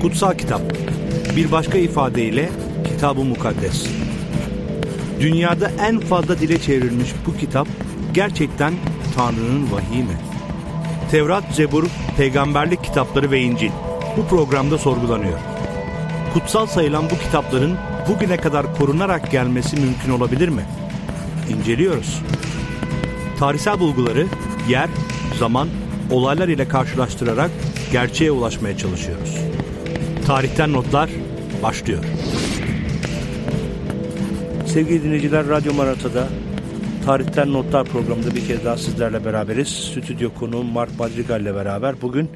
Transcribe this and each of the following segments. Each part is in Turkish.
Kutsal kitap. Bir başka ifadeyle Kitab-ı Mukaddes. Dünyada en fazla dile çevrilmiş bu kitap gerçekten Tanrı'nın vahiy mi? Tevrat, Zebur, peygamberlik kitapları ve İncil bu programda sorgulanıyor. Kutsal sayılan bu kitapların bugüne kadar korunarak gelmesi mümkün olabilir mi? İnceliyoruz. Tarihsel bulguları yer, zaman, olaylar ile karşılaştırarak gerçeğe ulaşmaya çalışıyoruz. Tarihten notlar başlıyor. Sevgili dinleyiciler, Radyo Marata'da Tarihten Notlar programında bir kez daha sizlerle beraberiz. Stüdyo konuğum Mark Madrigal ile beraber bugün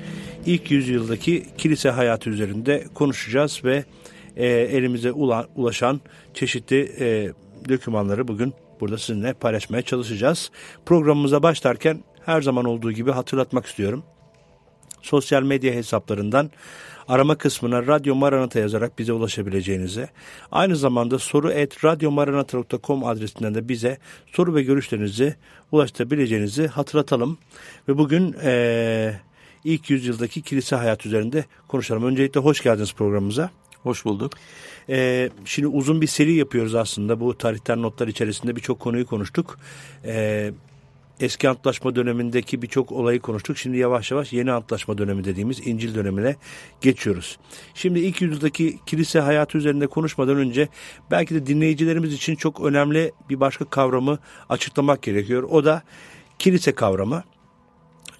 ilk yüzyıldaki kilise hayatı üzerinde konuşacağız ve e, elimize ulaşan çeşitli e, dokümanları bugün burada sizinle paylaşmaya çalışacağız. Programımıza başlarken her zaman olduğu gibi hatırlatmak istiyorum. Sosyal medya hesaplarından arama kısmına Radyo Maranata yazarak bize ulaşabileceğinizi, aynı zamanda soru et radyomaranata.com adresinden de bize soru ve görüşlerinizi ulaştırabileceğinizi hatırlatalım. Ve bugün ee, ilk yüzyıldaki kilise hayat üzerinde konuşalım. Öncelikle hoş geldiniz programımıza. Hoş bulduk. Ee, şimdi uzun bir seri yapıyoruz aslında. Bu tarihten notlar içerisinde birçok konuyu konuştuk. Ee, eski antlaşma dönemindeki birçok olayı konuştuk. Şimdi yavaş yavaş yeni antlaşma dönemi dediğimiz İncil dönemine geçiyoruz. Şimdi ilk yüzyıldaki kilise hayatı üzerinde konuşmadan önce belki de dinleyicilerimiz için çok önemli bir başka kavramı açıklamak gerekiyor. O da kilise kavramı.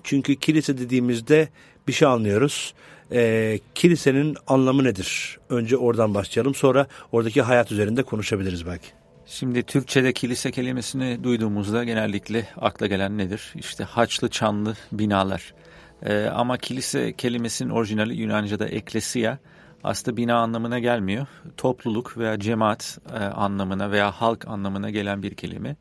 Çünkü kilise dediğimizde bir şey anlıyoruz. E, kilisenin anlamı nedir? Önce oradan başlayalım. Sonra oradaki hayat üzerinde konuşabiliriz belki. Şimdi Türkçe'de kilise kelimesini duyduğumuzda genellikle akla gelen nedir? İşte haçlı çanlı binalar. Ee, ama kilise kelimesinin orijinali Yunanca'da eklesia aslında bina anlamına gelmiyor. Topluluk veya cemaat e, anlamına veya halk anlamına gelen bir kelime.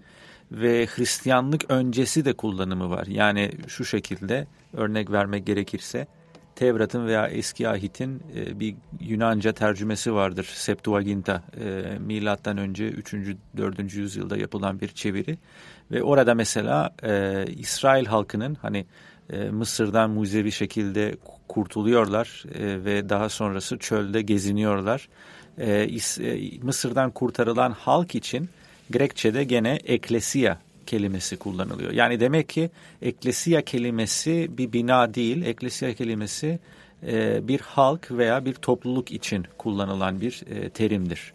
Ve Hristiyanlık öncesi de kullanımı var. Yani şu şekilde örnek vermek gerekirse Tevrat'ın veya Eski Ahit'in e, bir Yunanca tercümesi vardır. Septuaginta, e, milattan önce 3. 4. yüzyılda yapılan bir çeviri. Ve orada mesela e, İsrail halkının hani e, Mısır'dan mucizevi şekilde kurtuluyorlar e, ve daha sonrası çölde geziniyorlar. E, is, e, Mısır'dan kurtarılan halk için Grekçe'de gene eklesia kelimesi kullanılıyor. Yani demek ki eklesiya kelimesi bir bina değil, eklesiya kelimesi e, bir halk veya bir topluluk için kullanılan bir e, terimdir.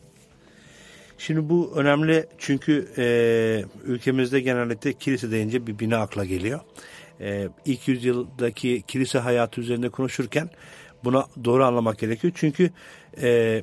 Şimdi bu önemli çünkü e, ülkemizde genellikle kilise deyince bir bina akla geliyor. E, ilk yüzyıldaki kilise hayatı üzerinde konuşurken buna doğru anlamak gerekiyor. Çünkü e,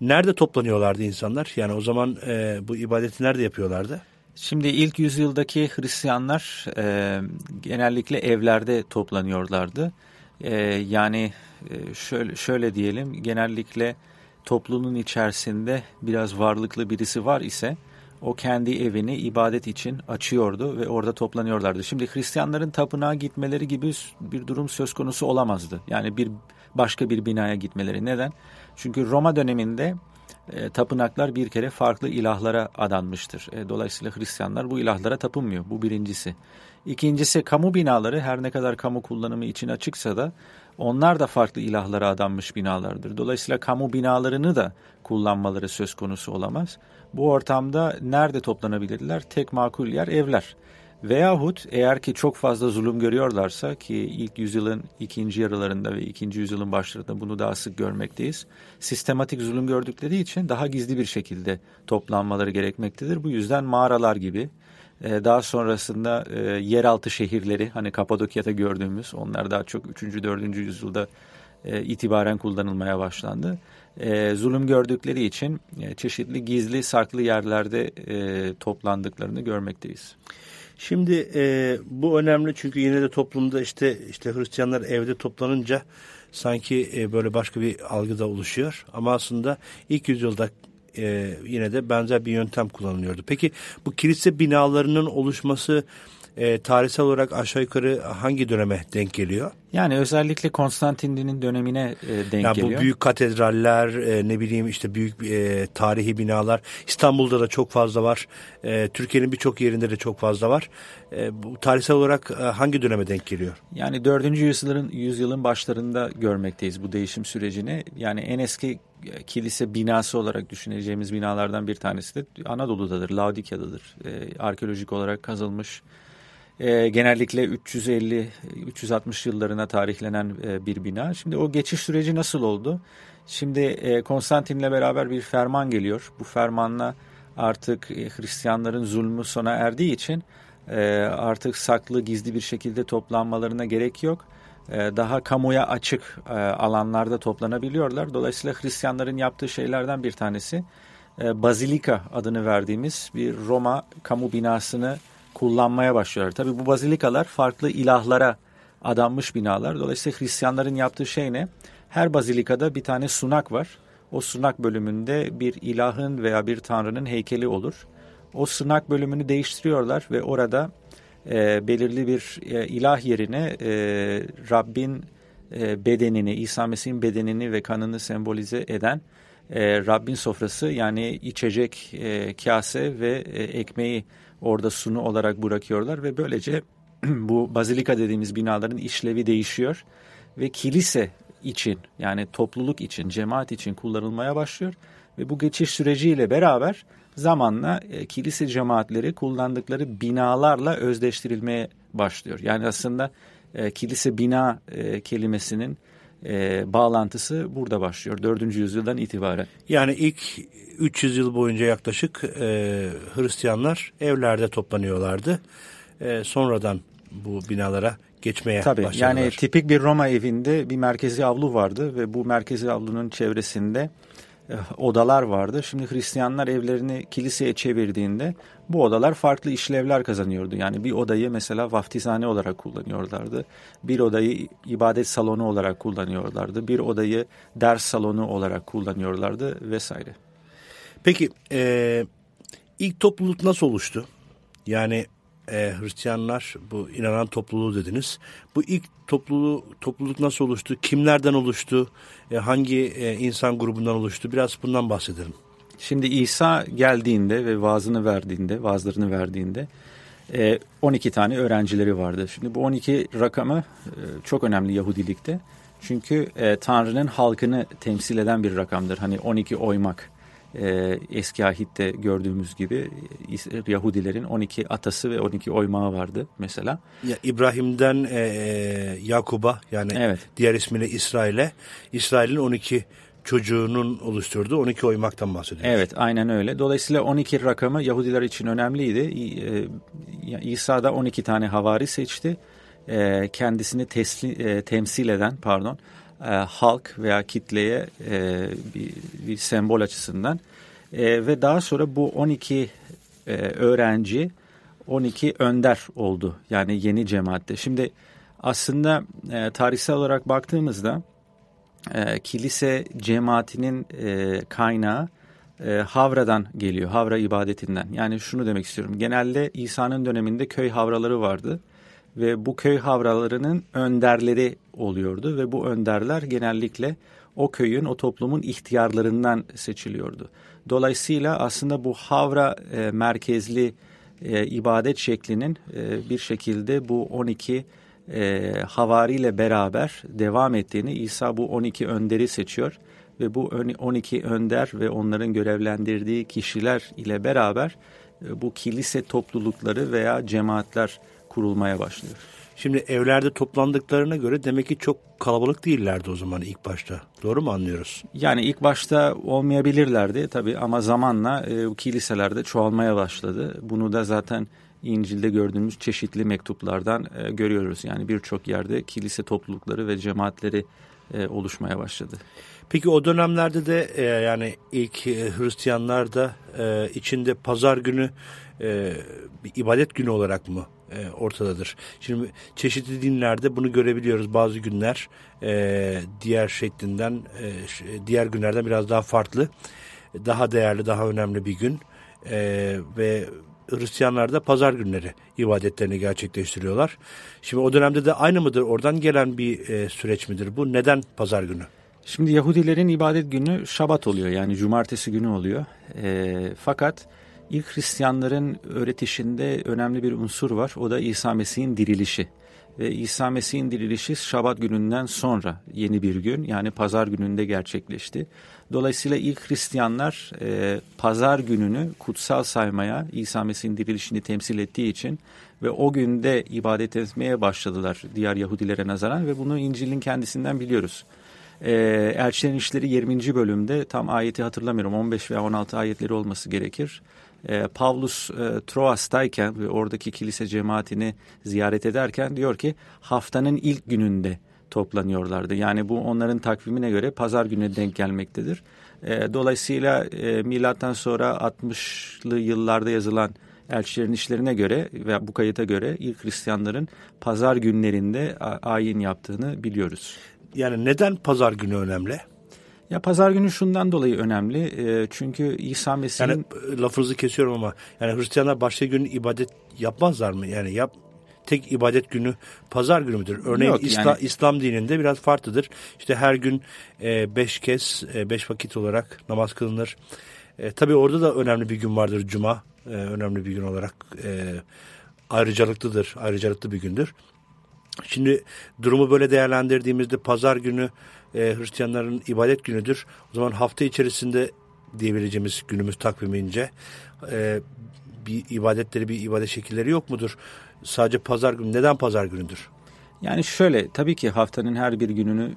nerede toplanıyorlardı insanlar? Yani o zaman e, bu ibadeti nerede yapıyorlardı? Şimdi ilk yüzyıldaki Hristiyanlar e, genellikle evlerde toplanıyorlardı. E, yani e, şöyle, şöyle diyelim genellikle toplumun içerisinde biraz varlıklı birisi var ise o kendi evini ibadet için açıyordu ve orada toplanıyorlardı. Şimdi Hristiyanların tapınağa gitmeleri gibi bir durum söz konusu olamazdı. Yani bir başka bir binaya gitmeleri. Neden? Çünkü Roma döneminde e, tapınaklar bir kere farklı ilahlara adanmıştır. E, dolayısıyla Hristiyanlar bu ilahlara tapınmıyor. Bu birincisi. İkincisi kamu binaları her ne kadar kamu kullanımı için açıksa da onlar da farklı ilahlara adanmış binalardır. Dolayısıyla kamu binalarını da kullanmaları söz konusu olamaz. Bu ortamda nerede toplanabilirler? Tek makul yer evler. Veyahut eğer ki çok fazla zulüm görüyorlarsa ki ilk yüzyılın ikinci yarılarında ve ikinci yüzyılın başlarında bunu daha sık görmekteyiz. Sistematik zulüm gördükleri için daha gizli bir şekilde toplanmaları gerekmektedir. Bu yüzden mağaralar gibi e, daha sonrasında e, yeraltı şehirleri hani Kapadokya'da gördüğümüz onlar daha çok 3. 4. yüzyılda e, itibaren kullanılmaya başlandı. zulüm gördükleri için çeşitli gizli saklı yerlerde toplandıklarını görmekteyiz. Şimdi e, bu önemli çünkü yine de toplumda işte işte Hristiyanlar evde toplanınca sanki e, böyle başka bir algı da oluşuyor. Ama aslında ilk yüzyılda e, yine de benzer bir yöntem kullanılıyordu. Peki bu kilise binalarının oluşması e, tarihsel olarak aşağı yukarı hangi döneme denk geliyor? Yani özellikle Konstantin'in dönemine e, denk yani geliyor. Bu büyük katedraller, e, ne bileyim işte büyük e, tarihi binalar. İstanbul'da da çok fazla var. E, Türkiye'nin birçok yerinde de çok fazla var. E, bu tarihsel olarak e, hangi döneme denk geliyor? Yani 4. yüzyılın, yüzyılın başlarında görmekteyiz bu değişim sürecini. Yani en eski e, kilise binası olarak düşüneceğimiz binalardan bir tanesi de Anadolu'dadır, Laodikya'dadır. E, arkeolojik olarak kazılmış e, genellikle 350-360 yıllarına tarihlenen e, bir bina. Şimdi o geçiş süreci nasıl oldu? Şimdi e, Konstantin'le beraber bir ferman geliyor. Bu fermanla artık e, Hristiyanların zulmü sona erdiği için e, artık saklı gizli bir şekilde toplanmalarına gerek yok. E, daha kamuya açık e, alanlarda toplanabiliyorlar. Dolayısıyla Hristiyanların yaptığı şeylerden bir tanesi e, Bazilika adını verdiğimiz bir Roma kamu binasını kullanmaya başlıyorlar. Tabi bu bazilikalar farklı ilahlara adanmış binalar. Dolayısıyla Hristiyanların yaptığı şey ne? Her bazilikada bir tane sunak var. O sunak bölümünde bir ilahın veya bir tanrının heykeli olur. O sunak bölümünü değiştiriyorlar ve orada e, belirli bir e, ilah yerine e, Rabbin e, bedenini, İsa Mesih'in bedenini ve kanını sembolize eden e, Rabbin sofrası yani içecek e, kase ve e, ekmeği orada sunu olarak bırakıyorlar ve böylece bu bazilika dediğimiz binaların işlevi değişiyor ve kilise için yani topluluk için, cemaat için kullanılmaya başlıyor ve bu geçiş süreciyle beraber zamanla e, kilise cemaatleri kullandıkları binalarla özdeştirilmeye başlıyor. Yani aslında e, kilise bina e, kelimesinin e, bağlantısı burada başlıyor 4. yüzyıldan itibaren. Yani ilk 300 yıl boyunca yaklaşık e, Hristiyanlar evlerde toplanıyorlardı. E, sonradan bu binalara geçmeye Tabii, başladılar. Yani tipik bir Roma evinde bir merkezi avlu vardı ve bu merkezi avlunun çevresinde odalar vardı. Şimdi Hristiyanlar evlerini kiliseye çevirdiğinde bu odalar farklı işlevler kazanıyordu. Yani bir odayı mesela vaftizhane olarak kullanıyorlardı. Bir odayı ibadet salonu olarak kullanıyorlardı. Bir odayı ders salonu olarak kullanıyorlardı vesaire. Peki e, ilk topluluk nasıl oluştu? Yani e, Hristiyanlar bu inanan topluluğu dediniz. Bu ilk topluluğu, topluluk nasıl oluştu? Kimlerden oluştu? E, hangi e, insan grubundan oluştu? Biraz bundan bahsedelim. Şimdi İsa geldiğinde ve vaazını verdiğinde, vaazlarını verdiğinde 12 e, tane öğrencileri vardı. Şimdi bu 12 rakamı e, çok önemli Yahudilikte. Çünkü e, Tanrı'nın halkını temsil eden bir rakamdır. Hani 12 oymak e, eski ahitte gördüğümüz gibi Yahudilerin 12 atası ve 12 oymağı vardı mesela. Ya İbrahim'den e, Yakub'a yani evet. diğer ismiyle İsrail'e İsrail'in 12 çocuğunun oluşturduğu 12 oymaktan bahsediyoruz. Evet aynen öyle. Dolayısıyla 12 rakamı Yahudiler için önemliydi. E, İsa da 12 tane havari seçti. E, kendisini tesli, e, temsil eden pardon halk veya kitleye bir, bir sembol açısından ve daha sonra bu 12 öğrenci 12 önder oldu yani yeni cemaatte. Şimdi aslında tarihsel olarak baktığımızda e, kilise cemaatinin e, kaynağı e, Havra'dan geliyor. Havra ibadetinden. Yani şunu demek istiyorum. Genelde İsa'nın döneminde köy havraları vardı ve bu köy havralarının önderleri oluyordu ve bu önderler genellikle o köyün, o toplumun ihtiyarlarından seçiliyordu. Dolayısıyla aslında bu havra e, merkezli e, ibadet şeklinin e, bir şekilde bu 12 e, havariyle beraber devam ettiğini İsa bu 12 önderi seçiyor ve bu 12 önder ve onların görevlendirdiği kişiler ile beraber e, bu kilise toplulukları veya cemaatler kurulmaya başlıyor. Şimdi evlerde toplandıklarına göre demek ki çok kalabalık değillerdi o zaman ilk başta. Doğru mu anlıyoruz? Yani ilk başta olmayabilirlerdi tabii ama zamanla e, kiliselerde çoğalmaya başladı. Bunu da zaten İncil'de gördüğümüz çeşitli mektuplardan e, görüyoruz. Yani birçok yerde kilise toplulukları ve cemaatleri e, oluşmaya başladı. Peki o dönemlerde de e, yani ilk e, Hristiyanlar da e, içinde pazar günü e, bir ibadet günü olarak mı e, ortadadır? Şimdi çeşitli dinlerde bunu görebiliyoruz. Bazı günler e, diğer şeklinden, e, diğer günlerden biraz daha farklı, daha değerli, daha önemli bir gün e, ve Hristiyanlar da pazar günleri ibadetlerini gerçekleştiriyorlar. Şimdi o dönemde de aynı mıdır? Oradan gelen bir e, süreç midir bu? Neden pazar günü? Şimdi Yahudilerin ibadet günü Şabat oluyor yani cumartesi günü oluyor. E, fakat ilk Hristiyanların öğretişinde önemli bir unsur var. O da İsa Mesih'in dirilişi. Ve İsa Mesih'in dirilişi Şabat gününden sonra yeni bir gün yani pazar gününde gerçekleşti. Dolayısıyla ilk Hristiyanlar e, pazar gününü kutsal saymaya İsa Mesih'in dirilişini temsil ettiği için ve o günde ibadet etmeye başladılar diğer Yahudilere nazaran ve bunu İncil'in kendisinden biliyoruz. E, Elçilerin İşleri 20. bölümde tam ayeti hatırlamıyorum 15 veya 16 ayetleri olması gerekir. E, Pavlus e, Troas'tayken ve oradaki kilise cemaatini ziyaret ederken diyor ki haftanın ilk gününde toplanıyorlardı. Yani bu onların takvimine göre pazar günü denk gelmektedir. E, dolayısıyla e, milattan sonra 60'lı yıllarda yazılan elçilerin işlerine göre ve bu kayıta göre ilk Hristiyanların pazar günlerinde ayin yaptığını biliyoruz. Yani neden pazar günü önemli? Ya pazar günü şundan dolayı önemli. E, çünkü İsa Mesih'in... Yani e, lafınızı kesiyorum ama yani Hristiyanlar başka gün ibadet yapmazlar mı? Yani yap tek ibadet günü pazar günü müdür? Örneğin Yok, İsla, yani... İslam dininde biraz farklıdır. İşte her gün e, beş kez, e, beş vakit olarak namaz kılınır. E, tabii orada da önemli bir gün vardır Cuma. E, önemli bir gün olarak e, ayrıcalıklıdır, ayrıcalıklı bir gündür. Şimdi durumu böyle değerlendirdiğimizde pazar günü e, Hristiyanların ibadet günüdür. O zaman hafta içerisinde diyebileceğimiz günümüz takvimince e, bir ibadetleri, bir ibadet şekilleri yok mudur? Sadece pazar günü. Neden pazar günüdür? Yani şöyle tabii ki haftanın her bir gününü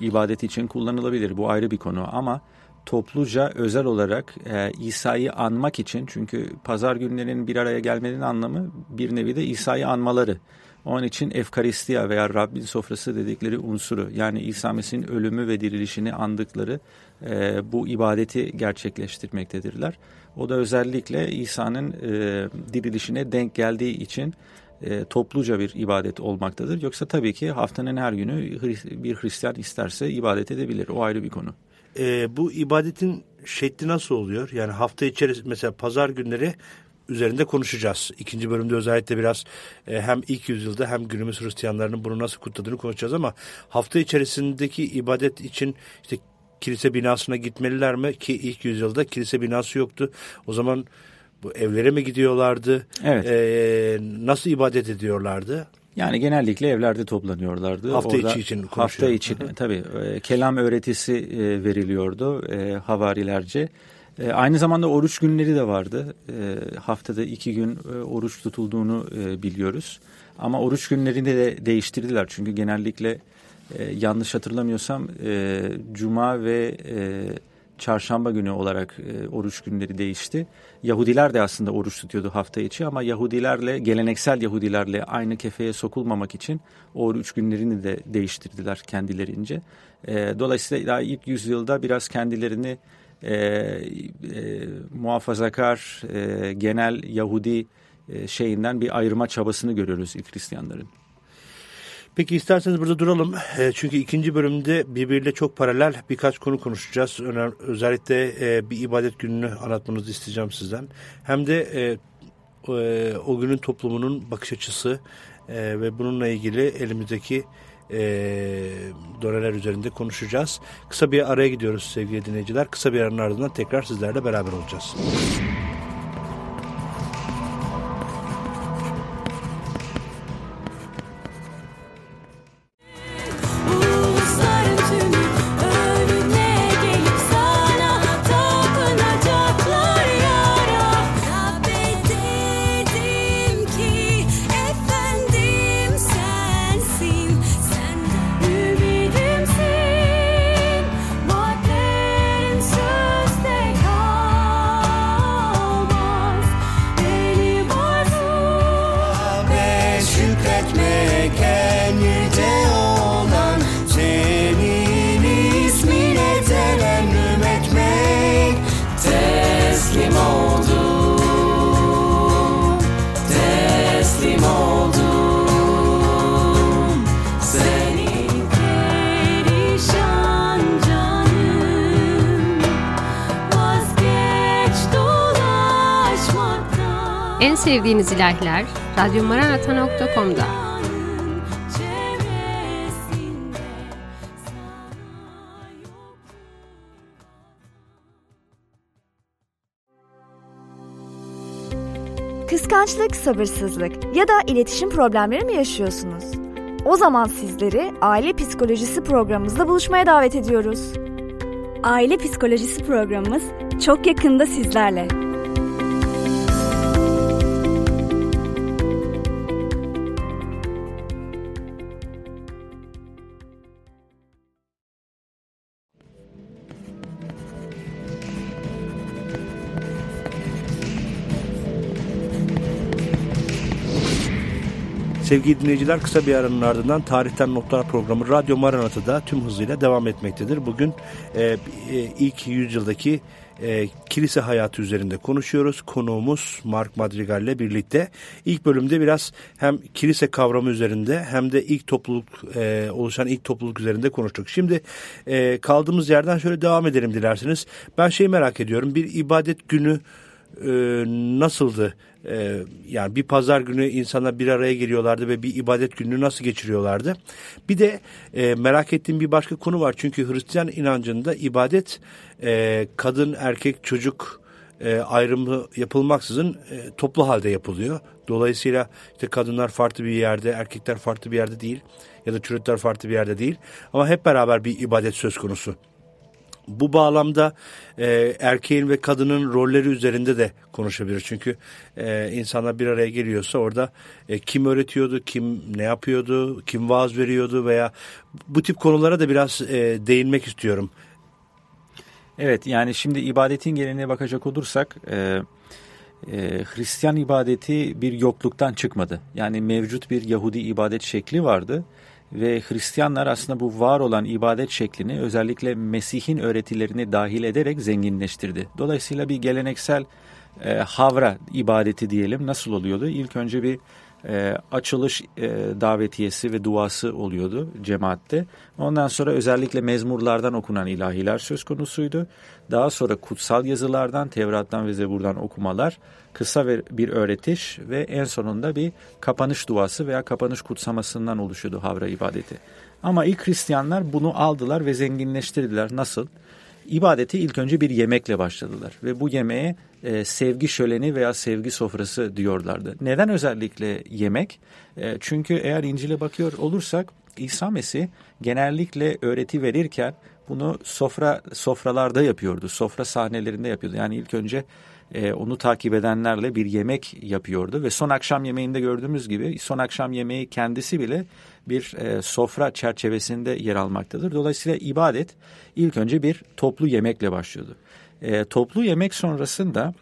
ibadet için kullanılabilir. Bu ayrı bir konu ama topluca özel olarak e, İsa'yı anmak için çünkü pazar günlerinin bir araya gelmenin anlamı bir nevi de İsa'yı anmaları. Onun için Efkaristiya veya Rabbin sofrası dedikleri unsuru yani İsa Mesih'in ölümü ve dirilişini andıkları e, bu ibadeti gerçekleştirmektedirler. O da özellikle İsa'nın e, dirilişine denk geldiği için e, topluca bir ibadet olmaktadır. Yoksa tabii ki haftanın her günü bir Hristiyan isterse ibadet edebilir. O ayrı bir konu. E, bu ibadetin şekli nasıl oluyor? Yani hafta içerisinde mesela pazar günleri üzerinde konuşacağız. İkinci bölümde özellikle biraz e, hem ilk yüzyılda hem günümüz Hristiyanlarının bunu nasıl kutladığını konuşacağız ama hafta içerisindeki ibadet için işte kilise binasına gitmeliler mi? Ki ilk yüzyılda kilise binası yoktu. O zaman bu evlere mi gidiyorlardı? Evet. Ee, nasıl ibadet ediyorlardı? Yani genellikle evlerde toplanıyorlardı. Hafta Orada, içi için Hafta için tabii e, kelam öğretisi e, veriliyordu e, havarilerce. E, aynı zamanda oruç günleri de vardı. E, haftada iki gün e, oruç tutulduğunu e, biliyoruz. Ama oruç günlerini de değiştirdiler. Çünkü genellikle e, yanlış hatırlamıyorsam e, cuma ve e, çarşamba günü olarak e, oruç günleri değişti. Yahudiler de aslında oruç tutuyordu hafta içi ama Yahudilerle, geleneksel Yahudilerle aynı kefeye sokulmamak için oruç günlerini de değiştirdiler kendilerince. E, dolayısıyla ilk yüzyılda biraz kendilerini e, e, muhafazakar, e, genel Yahudi e, şeyinden bir ayırma çabasını görüyoruz ilk Hristiyanların. Peki isterseniz burada duralım. E, çünkü ikinci bölümde birbiriyle çok paralel birkaç konu konuşacağız. Öner, özellikle e, bir ibadet gününü anlatmanızı isteyeceğim sizden. Hem de e, e, o günün toplumunun bakış açısı e, ve bununla ilgili elimizdeki e, doneler üzerinde konuşacağız. Kısa bir araya gidiyoruz sevgili dinleyiciler. Kısa bir aranın ardından tekrar sizlerle beraber olacağız. Sevdiğiniz ilahiler radyomaranata.com'da. Kıskançlık, sabırsızlık ya da iletişim problemleri mi yaşıyorsunuz? O zaman sizleri Aile Psikolojisi programımızda buluşmaya davet ediyoruz. Aile Psikolojisi programımız çok yakında sizlerle. Sevgili dinleyiciler kısa bir aranın ardından Tarihten Notlar programı Radyo Maranata'da tüm hızıyla devam etmektedir. Bugün e, e, ilk yüzyıldaki e, kilise hayatı üzerinde konuşuyoruz. Konuğumuz Mark Madrigal ile birlikte. İlk bölümde biraz hem kilise kavramı üzerinde hem de ilk topluluk e, oluşan ilk topluluk üzerinde konuştuk. Şimdi e, kaldığımız yerden şöyle devam edelim dilerseniz. Ben şeyi merak ediyorum. Bir ibadet günü e, nasıldı? E, yani bir pazar günü insanlar bir araya geliyorlardı ve bir ibadet gününü nasıl geçiriyorlardı? Bir de e, merak ettiğim bir başka konu var. Çünkü Hristiyan inancında ibadet e, kadın, erkek, çocuk e, ayrımı yapılmaksızın e, toplu halde yapılıyor. Dolayısıyla işte kadınlar farklı bir yerde, erkekler farklı bir yerde değil ya da çocuklar farklı bir yerde değil. Ama hep beraber bir ibadet söz konusu. Bu bağlamda e, erkeğin ve kadının rolleri üzerinde de konuşabilir. Çünkü e, insanlar bir araya geliyorsa orada e, kim öğretiyordu, kim ne yapıyordu, kim vaaz veriyordu veya bu tip konulara da biraz e, değinmek istiyorum. Evet yani şimdi ibadetin geleneğine bakacak olursak e, e, Hristiyan ibadeti bir yokluktan çıkmadı. Yani mevcut bir Yahudi ibadet şekli vardı ve Hristiyanlar aslında bu var olan ibadet şeklini özellikle Mesih'in öğretilerini dahil ederek zenginleştirdi. Dolayısıyla bir geleneksel e, havra ibadeti diyelim nasıl oluyordu? İlk önce bir e, açılış e, davetiyesi ve duası oluyordu cemaatte. Ondan sonra özellikle mezmurlardan okunan ilahiler söz konusuydu. Daha sonra kutsal yazılardan, Tevrat'tan ve Zebur'dan okumalar, kısa bir öğretiş ve en sonunda bir kapanış duası veya kapanış kutsamasından oluşuyordu havra ibadeti. Ama ilk Hristiyanlar bunu aldılar ve zenginleştirdiler. Nasıl? İbadeti ilk önce bir yemekle başladılar ve bu yemeğe e, sevgi şöleni veya sevgi sofrası diyorlardı. Neden özellikle yemek? E, çünkü eğer İncil'e bakıyor olursak İsa Mesih genellikle öğreti verirken bunu sofra sofralarda yapıyordu. Sofra sahnelerinde yapıyordu. Yani ilk önce e, onu takip edenlerle bir yemek yapıyordu ve son akşam yemeğinde gördüğümüz gibi son akşam yemeği kendisi bile bir e, sofra çerçevesinde yer almaktadır. Dolayısıyla ibadet ilk önce bir toplu yemekle başlıyordu. E, toplu yemek sonrasında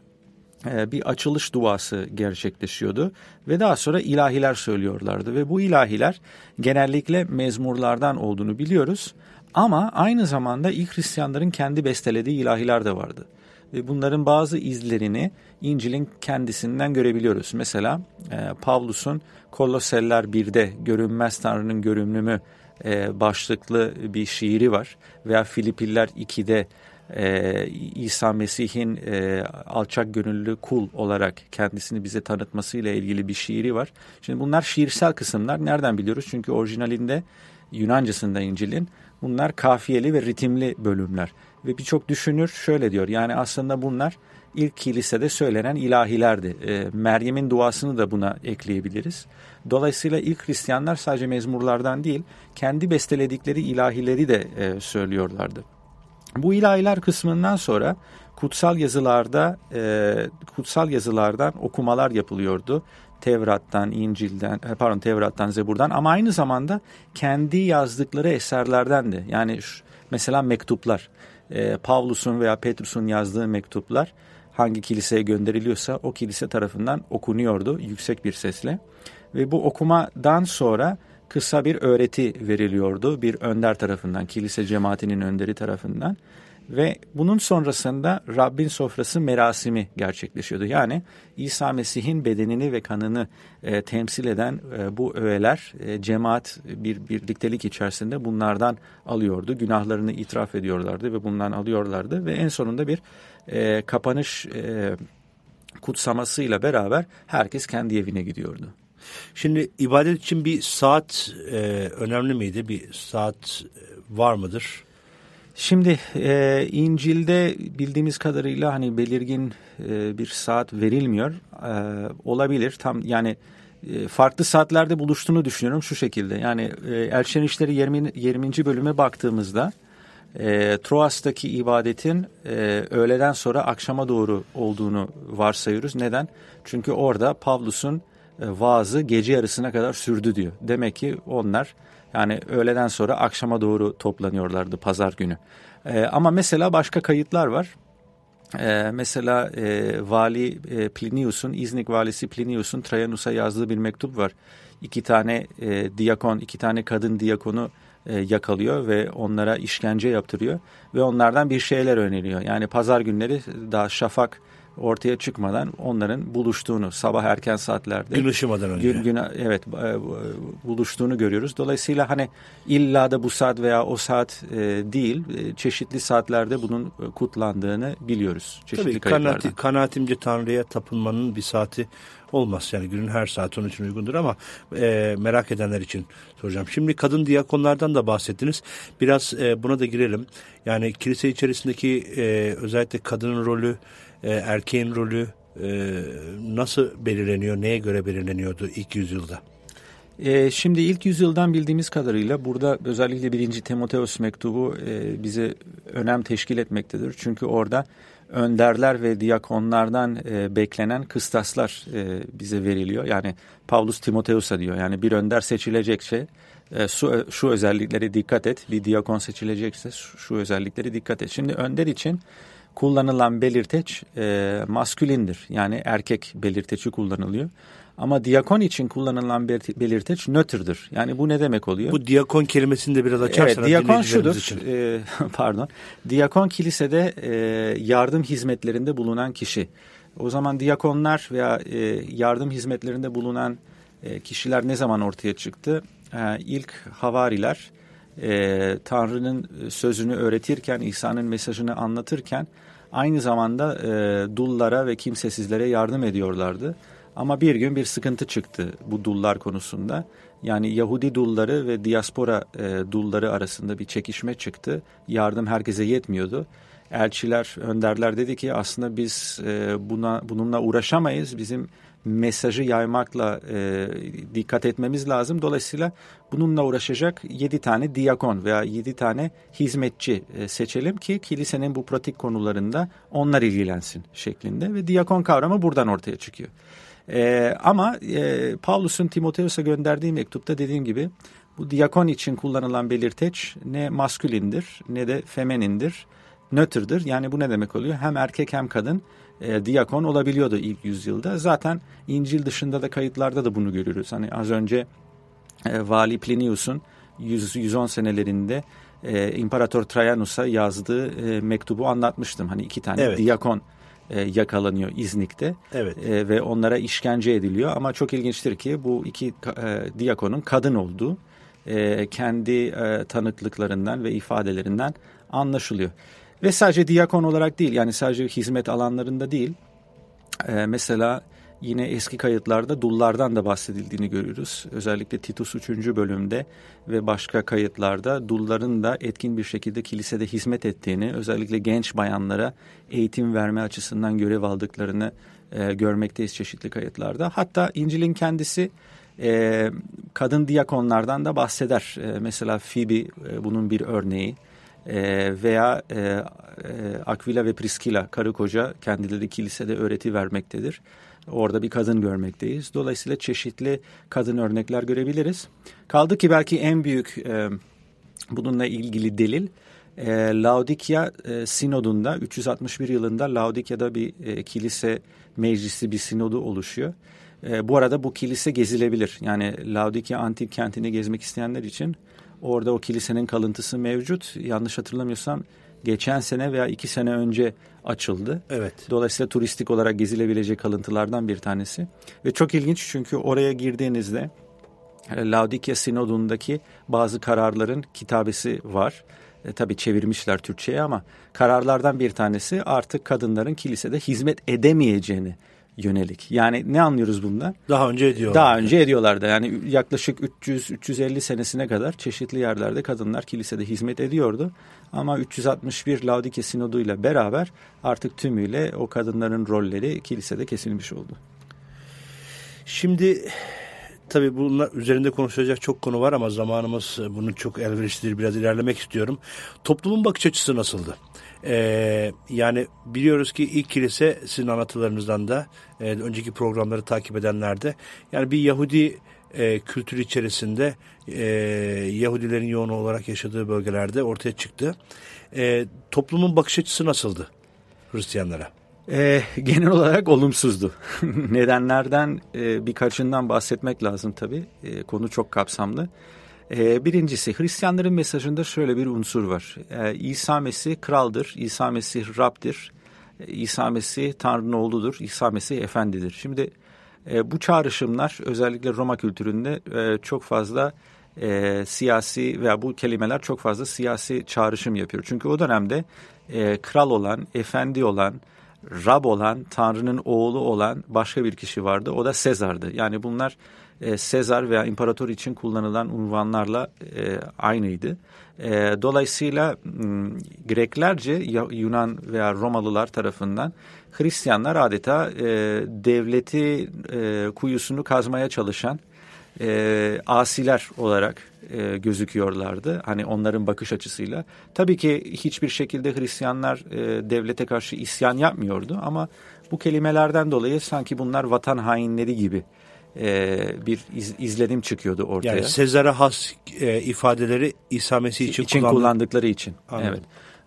e, bir açılış duası gerçekleşiyordu ve daha sonra ilahiler söylüyorlardı ve bu ilahiler genellikle mezmurlardan olduğunu biliyoruz ama aynı zamanda ilk Hristiyanların kendi bestelediği ilahiler de vardı. Bunların bazı izlerini İncil'in kendisinden görebiliyoruz. Mesela e, Pavlus'un Kolosseller 1'de görünmez Tanrı'nın görünümü e, başlıklı bir şiiri var. Veya Filipiller 2'de e, İsa Mesih'in e, alçak gönüllü kul olarak kendisini bize tanıtmasıyla ilgili bir şiiri var. Şimdi bunlar şiirsel kısımlar. Nereden biliyoruz? Çünkü orijinalinde Yunancasında İncil'in bunlar kafiyeli ve ritimli bölümler. Ve birçok düşünür şöyle diyor. Yani aslında bunlar ilk kilisede söylenen ilahilerdi. E, Meryem'in duasını da buna ekleyebiliriz. Dolayısıyla ilk Hristiyanlar sadece mezmurlardan değil, kendi besteledikleri ilahileri de e, söylüyorlardı. Bu ilahiler kısmından sonra kutsal yazılarda e, kutsal yazılardan okumalar yapılıyordu. Tevrat'tan, İncil'den, e, pardon Tevrat'tan, Zebur'dan ama aynı zamanda kendi yazdıkları eserlerden de. Yani şu, mesela mektuplar, e, Pavlus'un veya Petrus'un yazdığı mektuplar hangi kiliseye gönderiliyorsa o kilise tarafından okunuyordu yüksek bir sesle. Ve bu okumadan sonra kısa bir öğreti veriliyordu bir önder tarafından, kilise cemaatinin önderi tarafından. Ve bunun sonrasında Rabbin sofrası merasimi gerçekleşiyordu. Yani İsa Mesih'in bedenini ve kanını e, temsil eden e, bu öğeler e, cemaat bir birliktelik içerisinde bunlardan alıyordu. Günahlarını itiraf ediyorlardı ve bundan alıyorlardı. Ve en sonunda bir e, kapanış e, kutsamasıyla beraber herkes kendi evine gidiyordu. Şimdi ibadet için bir saat e, önemli miydi? Bir saat e, var mıdır? Şimdi e, İncil'de bildiğimiz kadarıyla hani belirgin e, bir saat verilmiyor. E, olabilir tam yani e, farklı saatlerde buluştuğunu düşünüyorum şu şekilde. Yani e, Elçilerin İşleri 20. 20. bölüme baktığımızda e, Troas'taki ibadetin e, öğleden sonra akşama doğru olduğunu varsayıyoruz. Neden? Çünkü orada Pavlus'un e, vaazı gece yarısına kadar sürdü diyor. Demek ki onlar yani öğleden sonra akşama doğru toplanıyorlardı pazar günü. E, ama mesela başka kayıtlar var. Ee, mesela e, vali e, Plinius'un, İznik valisi Plinius'un Trajanus'a yazdığı bir mektup var. İki tane e, diyakon, iki tane kadın diyakonu e, yakalıyor ve onlara işkence yaptırıyor. Ve onlardan bir şeyler öneriyor. Yani pazar günleri daha şafak ortaya çıkmadan onların buluştuğunu sabah erken saatlerde gün ışımadan önce. Gün, gün, evet e, buluştuğunu görüyoruz. Dolayısıyla hani illa da bu saat veya o saat e, değil e, çeşitli saatlerde bunun kutlandığını biliyoruz. Çeşitli Tabii kanaati, kanaatimce Tanrı'ya tapınmanın bir saati olmaz. Yani günün her saati onun için uygundur ama e, merak edenler için soracağım. Şimdi kadın diyakonlardan da bahsettiniz. Biraz e, buna da girelim. Yani kilise içerisindeki e, özellikle kadının rolü e, erkeğin rolü e, nasıl belirleniyor, neye göre belirleniyordu ilk yüzyılda? E, şimdi ilk yüzyıldan bildiğimiz kadarıyla burada özellikle birinci Timoteos mektubu e, bize önem teşkil etmektedir. Çünkü orada önderler ve diyakonlardan e, beklenen kıstaslar e, bize veriliyor. Yani Paulus Timoteus'a diyor yani bir önder seçilecekse e, şu, şu özelliklere dikkat et. Bir diyakon seçilecekse şu, şu özellikleri dikkat et. Şimdi önder için kullanılan belirteç e, maskülindir. Yani erkek belirteci kullanılıyor. Ama diyakon için kullanılan belirteç nötrdür. Yani bu ne demek oluyor? Bu diyakon kelimesini de biraz açarsanız evet, diyakon şudur. Için. E, pardon. Diyakon kilisede e, yardım hizmetlerinde bulunan kişi. O zaman diyakonlar veya e, yardım hizmetlerinde bulunan e, kişiler ne zaman ortaya çıktı? E, ilk havariler e, Tanrı'nın sözünü öğretirken, İsa'nın mesajını anlatırken aynı zamanda e, dullara ve kimsesizlere yardım ediyorlardı. Ama bir gün bir sıkıntı çıktı bu dullar konusunda. Yani Yahudi dulları ve diaspora e, dulları arasında bir çekişme çıktı. Yardım herkese yetmiyordu. Elçiler, önderler dedi ki aslında biz e, buna bununla uğraşamayız. Bizim mesajı yaymakla e, dikkat etmemiz lazım. Dolayısıyla bununla uğraşacak yedi tane diyakon veya yedi tane hizmetçi e, seçelim ki kilisenin bu pratik konularında onlar ilgilensin şeklinde ve diyakon kavramı buradan ortaya çıkıyor. E, ama e, Paulus'un Timoteus'a gönderdiği mektupta dediğim gibi bu diyakon için kullanılan belirteç ne maskülindir ne de femenindir, nötrdir. Yani bu ne demek oluyor? Hem erkek hem kadın e, diyakon olabiliyordu ilk yüzyılda. Zaten İncil dışında da kayıtlarda da bunu görüyoruz. Hani az önce e, Vali Plinius'un 110 senelerinde e, İmparator Trajanus'a yazdığı e, mektubu anlatmıştım. Hani iki tane evet. diyakon e, yakalanıyor İznik'te evet. e, ve onlara işkence ediliyor. Ama çok ilginçtir ki bu iki e, diyakonun kadın olduğu e, kendi e, tanıklıklarından ve ifadelerinden anlaşılıyor. Ve sadece diyakon olarak değil yani sadece hizmet alanlarında değil. E, mesela yine eski kayıtlarda dullardan da bahsedildiğini görüyoruz. Özellikle Titus 3. bölümde ve başka kayıtlarda dulların da etkin bir şekilde kilisede hizmet ettiğini, özellikle genç bayanlara eğitim verme açısından görev aldıklarını e, görmekteyiz çeşitli kayıtlarda. Hatta İncil'in kendisi e, kadın diyakonlardan da bahseder. E, mesela Phoebe e, bunun bir örneği e, veya e, e, Aquila ve Priscilla karı koca kendileri kilisede öğreti vermektedir. Orada bir kadın görmekteyiz. Dolayısıyla çeşitli kadın örnekler görebiliriz. Kaldı ki belki en büyük e, bununla ilgili delil e, Laodikya e, sinodunda 361 yılında Laodikya'da bir e, kilise meclisi bir sinodu oluşuyor. E, bu arada bu kilise gezilebilir. Yani Laodikya antik kentini gezmek isteyenler için Orada o kilisenin kalıntısı mevcut. Yanlış hatırlamıyorsam geçen sene veya iki sene önce açıldı. Evet. Dolayısıyla turistik olarak gezilebilecek kalıntılardan bir tanesi. Ve çok ilginç çünkü oraya girdiğinizde e, Laodikya Sinodu'ndaki bazı kararların kitabesi var. E, tabii çevirmişler Türkçe'ye ama kararlardan bir tanesi artık kadınların kilisede hizmet edemeyeceğini yönelik. Yani ne anlıyoruz bundan? Daha önce ediyorlar. Daha önce ediyorlardı. Yani yaklaşık 300-350 senesine kadar çeşitli yerlerde kadınlar kilisede hizmet ediyordu. Ama 361 Laodike Sinodu ile beraber artık tümüyle o kadınların rolleri kilisede kesilmiş oldu. Şimdi tabii bunlar üzerinde konuşulacak çok konu var ama zamanımız bunun çok elverişlidir. Biraz ilerlemek istiyorum. Toplumun bakış açısı nasıldı? Ee, yani biliyoruz ki ilk kilise sizin anlatılarınızdan da e, önceki programları takip edenlerde yani bir Yahudi e, kültürü içerisinde e, Yahudilerin yoğun olarak yaşadığı bölgelerde ortaya çıktı. E, toplumun bakış açısı nasıldı Hristiyanlara? E, genel olarak olumsuzdu. Nedenlerden e, birkaçından bahsetmek lazım tabii. E, konu çok kapsamlı. E, birincisi Hristiyanların mesajında şöyle bir unsur var. E, İsa Mesih kraldır, İsa Mesih Rab'dir, e, İsa Mesih Tanrı'nın oğludur, İsa Mesih efendidir. Şimdi e, bu çağrışımlar özellikle Roma kültüründe e, çok fazla e, siyasi veya bu kelimeler çok fazla siyasi çağrışım yapıyor. Çünkü o dönemde e, kral olan, efendi olan, Rab olan, Tanrı'nın oğlu olan başka bir kişi vardı. O da Sezar'dı. Yani bunlar e, Sezar veya imparator için kullanılan unvanlarla e, aynıydı. E, dolayısıyla Greklerce Yunan veya Romalılar tarafından Hristiyanlar adeta e, devleti e, kuyusunu kazmaya çalışan e, asiler olarak e, gözüküyorlardı. Hani onların bakış açısıyla. Tabii ki hiçbir şekilde Hristiyanlar e, devlete karşı isyan yapmıyordu ama bu kelimelerden dolayı sanki bunlar vatan hainleri gibi e, bir iz, izlenim çıkıyordu ortaya. Yani Sezar'a has e, ifadeleri İsa Mesih için, için kullandıkları için. Anladım.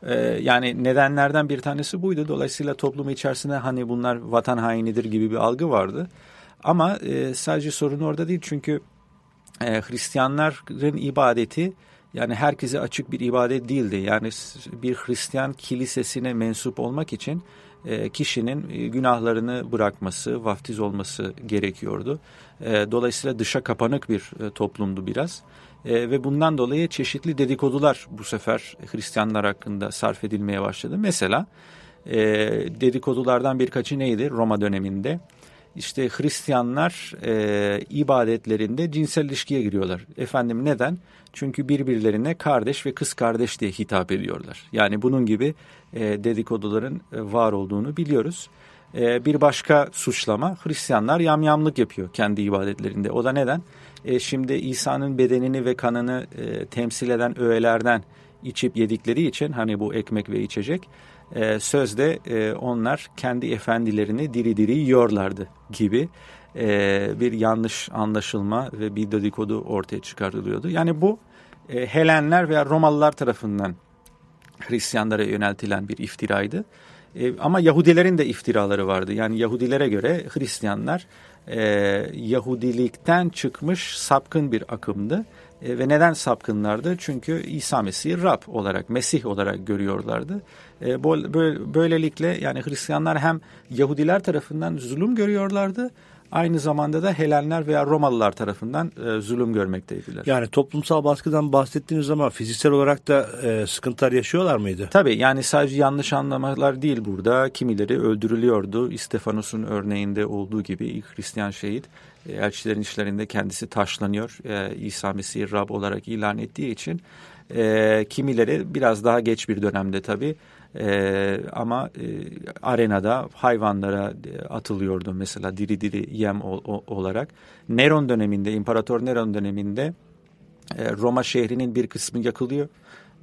Evet. E, yani nedenlerden bir tanesi buydu. Dolayısıyla toplumu içerisinde hani bunlar vatan hainidir gibi bir algı vardı. Ama e, sadece sorun orada değil çünkü e, Hristiyanların ibadeti yani herkese açık bir ibadet değildi. Yani bir Hristiyan kilisesine mensup olmak için e, kişinin e, günahlarını bırakması, vaftiz olması gerekiyordu. E, dolayısıyla dışa kapanık bir toplumdu biraz. Ve bundan dolayı çeşitli dedikodular bu sefer Hristiyanlar hakkında sarf edilmeye başladı. Mesela dedikodulardan birkaçı neydi Roma döneminde? İşte Hristiyanlar e, ibadetlerinde cinsel ilişkiye giriyorlar. Efendim neden? Çünkü birbirlerine kardeş ve kız kardeş diye hitap ediyorlar. Yani bunun gibi e, dedikoduların e, var olduğunu biliyoruz. E, bir başka suçlama Hristiyanlar yamyamlık yapıyor kendi ibadetlerinde. O da neden? E, şimdi İsa'nın bedenini ve kanını e, temsil eden öğelerden içip yedikleri için hani bu ekmek ve içecek e, sözde e, onlar kendi efendilerini diri diri yiyorlardı gibi e, bir yanlış anlaşılma ve bir dedikodu ortaya çıkartılıyordu. Yani bu e, Helenler veya Romalılar tarafından Hristiyanlara yöneltilen bir iftiraydı. E, ama Yahudilerin de iftiraları vardı. Yani Yahudilere göre Hristiyanlar e, Yahudilikten çıkmış sapkın bir akımdı. E, ve neden sapkınlardı? Çünkü İsa Mesih'i Rab olarak, Mesih olarak görüyorlardı. E, böylelikle yani Hristiyanlar hem Yahudiler tarafından zulüm görüyorlardı aynı zamanda da Helenler veya Romalılar tarafından e, zulüm görmekteydiler. Yani toplumsal baskıdan bahsettiğiniz zaman fiziksel olarak da e, sıkıntılar yaşıyorlar mıydı? Tabii yani sadece yanlış anlamalar değil burada. Kimileri öldürülüyordu. İstefanos'un örneğinde olduğu gibi ilk Hristiyan şehit e, elçilerin işlerinde kendisi taşlanıyor. E, İsa Mesih'i Rab olarak ilan ettiği için e, kimileri biraz daha geç bir dönemde tabii e, ama e, arenada hayvanlara e, atılıyordu mesela diri diri yem o, o, olarak. Neron döneminde, İmparator Neron döneminde e, Roma şehrinin bir kısmı yakılıyor.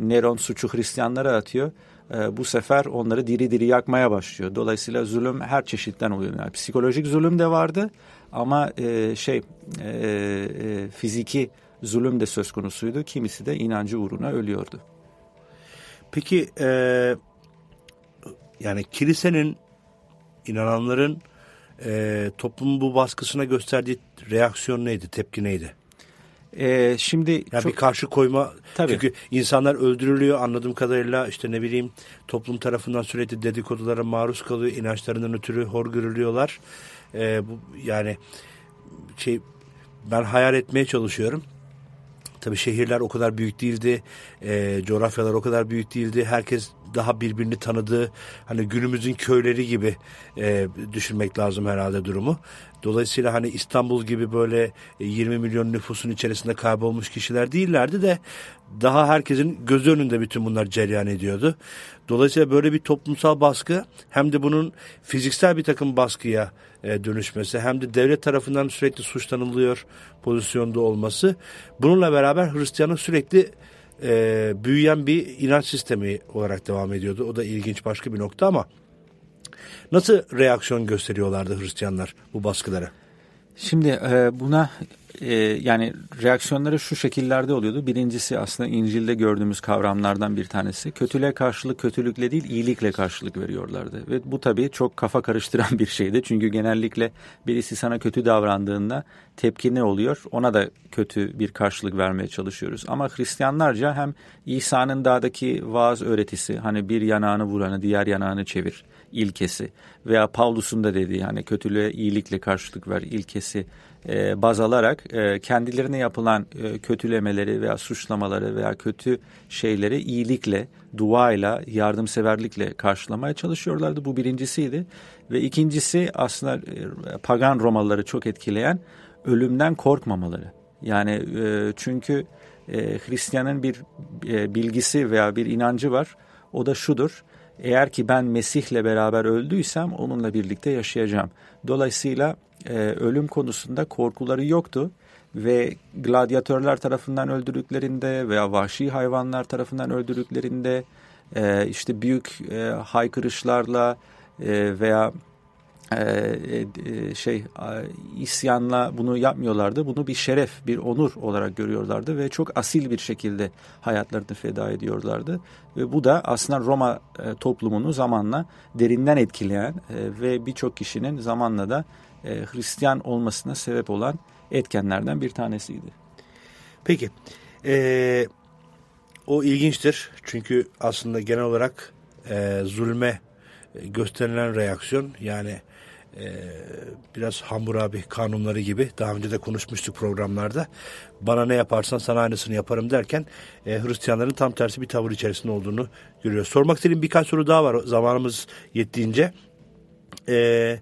Neron suçu Hristiyanlara atıyor. E, bu sefer onları diri diri yakmaya başlıyor. Dolayısıyla zulüm her çeşitten oluyor. Yani psikolojik zulüm de vardı ama e, şey e, e, fiziki zulüm de söz konusuydu. Kimisi de inancı uğruna ölüyordu. Peki e, yani kilisenin inananların e, toplumun bu baskısına gösterdiği reaksiyon neydi, tepki neydi? Ee, şimdi yani çok... bir karşı koyma Tabii. çünkü insanlar öldürülüyor anladığım kadarıyla işte ne bileyim toplum tarafından sürekli dedikodulara maruz kalıyor inançlarından ötürü hor görülüyorlar ee, bu yani şey ben hayal etmeye çalışıyorum Tabii şehirler o kadar büyük değildi, e, coğrafyalar o kadar büyük değildi. Herkes daha birbirini tanıdığı hani günümüzün köyleri gibi e, düşünmek lazım herhalde durumu. Dolayısıyla hani İstanbul gibi böyle 20 milyon nüfusun içerisinde kaybolmuş kişiler değillerdi de daha herkesin göz önünde bütün bunlar cereyan ediyordu. Dolayısıyla böyle bir toplumsal baskı hem de bunun fiziksel bir takım baskıya e, dönüşmesi hem de devlet tarafından sürekli suçlanılıyor pozisyonda olması bununla beraber Hristiyanlık sürekli e, büyüyen bir inanç sistemi olarak devam ediyordu. O da ilginç başka bir nokta ama nasıl reaksiyon gösteriyorlardı Hristiyanlar bu baskılara? Şimdi e, buna e, yani reaksiyonları şu şekillerde oluyordu. Birincisi aslında İncil'de gördüğümüz kavramlardan bir tanesi. Kötülüğe karşılık kötülükle değil iyilikle karşılık veriyorlardı. Ve bu tabii çok kafa karıştıran bir şeydi. Çünkü genellikle birisi sana kötü davrandığında tepki ne oluyor? Ona da kötü bir karşılık vermeye çalışıyoruz. Ama Hristiyanlarca hem İsa'nın dağdaki vaaz öğretisi hani bir yanağını vuranı diğer yanağını çevir ilkesi veya Pavlus'un da dediği hani kötülüğe iyilikle karşılık ver ilkesi e, baz alarak e, kendilerine yapılan e, kötülemeleri veya suçlamaları veya kötü şeyleri iyilikle, duayla, yardımseverlikle karşılamaya çalışıyorlardı. Bu birincisiydi. Ve ikincisi aslında e, pagan Romalıları çok etkileyen ölümden korkmamaları. Yani e, çünkü e, Hristiyanın bir e, bilgisi veya bir inancı var. O da şudur. Eğer ki ben Mesih'le beraber öldüysem onunla birlikte yaşayacağım. Dolayısıyla e, ölüm konusunda korkuları yoktu ve gladyatörler tarafından öldürdüklerinde veya vahşi hayvanlar tarafından öldürdüklerinde e, işte büyük e, haykırışlarla e, veya şey isyanla bunu yapmıyorlardı. Bunu bir şeref, bir onur olarak görüyorlardı ve çok asil bir şekilde hayatlarını feda ediyorlardı. Ve bu da aslında Roma e, toplumunu zamanla derinden etkileyen ve birçok kişinin zamanla da Hristiyan olmasına sebep olan etkenlerden bir tanesiydi. Peki, e, o ilginçtir çünkü aslında genel olarak e, zulme gösterilen reaksiyon yani e, biraz Hammurabi kanunları gibi daha önce de konuşmuştuk programlarda bana ne yaparsan sana aynısını yaparım derken e, Hristiyanların tam tersi bir tavır içerisinde olduğunu görüyoruz. Sormak istediğim birkaç soru daha var zamanımız yettiğince. E,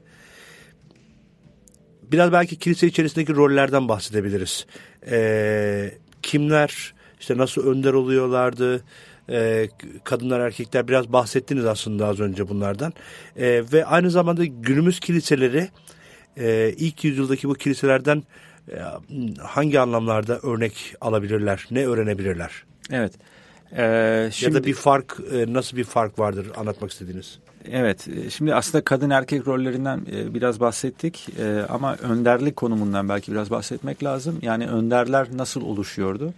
biraz belki kilise içerisindeki rollerden bahsedebiliriz. E, kimler işte nasıl önder oluyorlardı, e, kadınlar erkekler biraz bahsettiniz aslında az önce bunlardan e, ve aynı zamanda günümüz kiliseleri e, ilk yüzyıldaki bu kiliselerden e, hangi anlamlarda örnek alabilirler ne öğrenebilirler? Evet. Ee, şimdi, ya da bir fark e, nasıl bir fark vardır anlatmak istediğiniz? Evet, e, şimdi aslında kadın erkek rollerinden e, biraz bahsettik ama önderlik konumundan belki biraz bahsetmek lazım. Yani önderler nasıl oluşuyordu?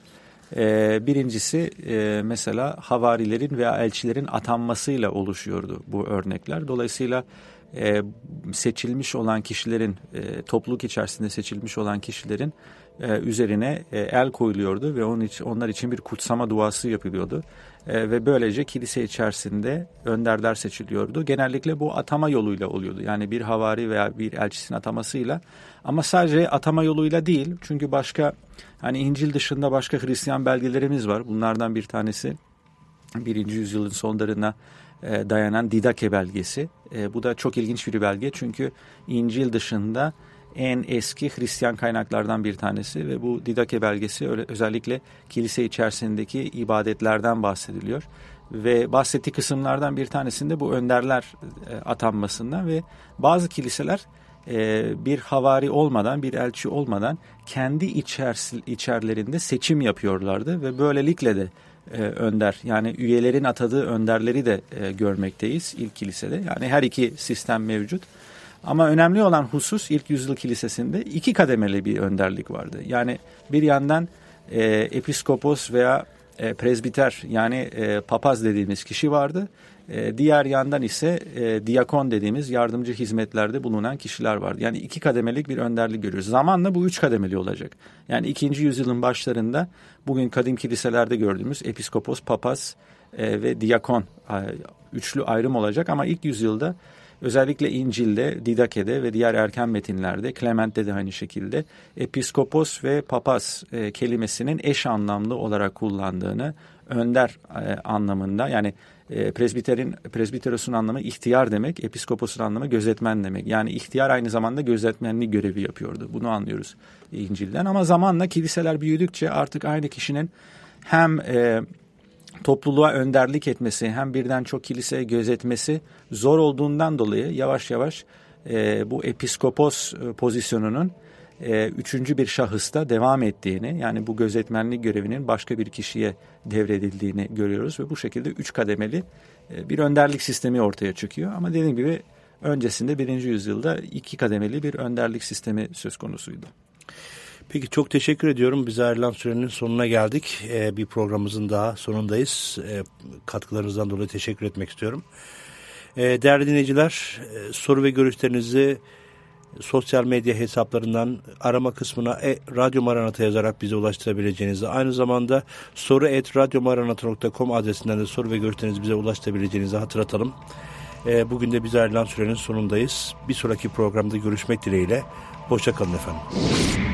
E, birincisi e, mesela havarilerin veya elçilerin atanmasıyla oluşuyordu bu örnekler. Dolayısıyla e, seçilmiş olan kişilerin, e, topluluk içerisinde seçilmiş olan kişilerin e, üzerine e, el koyuluyordu ve onun için, onlar için bir kutsama duası yapılıyordu. E, ve böylece kilise içerisinde önderler seçiliyordu. Genellikle bu atama yoluyla oluyordu. Yani bir havari veya bir elçisin atamasıyla ama sadece atama yoluyla değil. Çünkü başka hani İncil dışında başka Hristiyan belgelerimiz var. Bunlardan bir tanesi birinci yüzyılın sonlarına e, dayanan Didake belgesi. E, bu da çok ilginç bir belge çünkü İncil dışında en eski Hristiyan kaynaklardan bir tanesi ve bu Didake belgesi özellikle kilise içerisindeki ibadetlerden bahsediliyor. Ve bahsettiği kısımlardan bir tanesinde bu önderler e, atanmasından ve bazı kiliseler bir havari olmadan, bir elçi olmadan kendi içerisi, içerlerinde seçim yapıyorlardı ve böylelikle de e, önder yani üyelerin atadığı önderleri de görmekteyiz ilk kilisede. Yani her iki sistem mevcut. Ama önemli olan husus ilk yüzyıl kilisesinde iki kademeli bir önderlik vardı. Yani bir yandan e, episkopos veya e, prezbiter yani e, papaz dediğimiz kişi vardı. E, diğer yandan ise e, diakon dediğimiz yardımcı hizmetlerde bulunan kişiler vardı. Yani iki kademelik bir önderlik görüyoruz. Zamanla bu üç kademeli olacak. Yani ikinci yüzyılın başlarında bugün kadim kiliselerde gördüğümüz episkopos, papaz e, ve diakon e, üçlü ayrım olacak. Ama ilk yüzyılda Özellikle İncil'de, Didake'de ve diğer erken metinlerde, Clement'te de aynı şekilde episkopos ve papas e, kelimesinin eş anlamlı olarak kullandığını, önder e, anlamında yani e, presbiterin presbiterosun anlamı ihtiyar demek, episkoposun anlamı gözetmen demek. Yani ihtiyar aynı zamanda gözetmenlik görevi yapıyordu. Bunu anlıyoruz İncil'den ama zamanla kiliseler büyüdükçe artık aynı kişinin hem e, topluluğa önderlik etmesi hem birden çok kilise gözetmesi zor olduğundan dolayı yavaş yavaş e, bu episkopos e, pozisyonunun e, üçüncü bir şahısta devam ettiğini yani bu gözetmenlik görevinin başka bir kişiye devredildiğini görüyoruz ve bu şekilde üç kademeli e, bir önderlik sistemi ortaya çıkıyor. Ama dediğim gibi öncesinde birinci yüzyılda iki kademeli bir önderlik sistemi söz konusuydu. Peki çok teşekkür ediyorum. Biz ayrılan sürenin sonuna geldik. Ee, bir programımızın daha sonundayız. Ee, katkılarınızdan dolayı teşekkür etmek istiyorum. Ee, değerli dinleyiciler, e, soru ve görüşlerinizi sosyal medya hesaplarından arama kısmına e, Radyo Maranata yazarak bize ulaştırabileceğinizi, aynı zamanda soru et radyomaranata.com adresinden de soru ve görüşlerinizi bize ulaştırabileceğinizi hatırlatalım. E, bugün de biz ayrılan sürenin sonundayız. Bir sonraki programda görüşmek dileğiyle. Hoşçakalın efendim.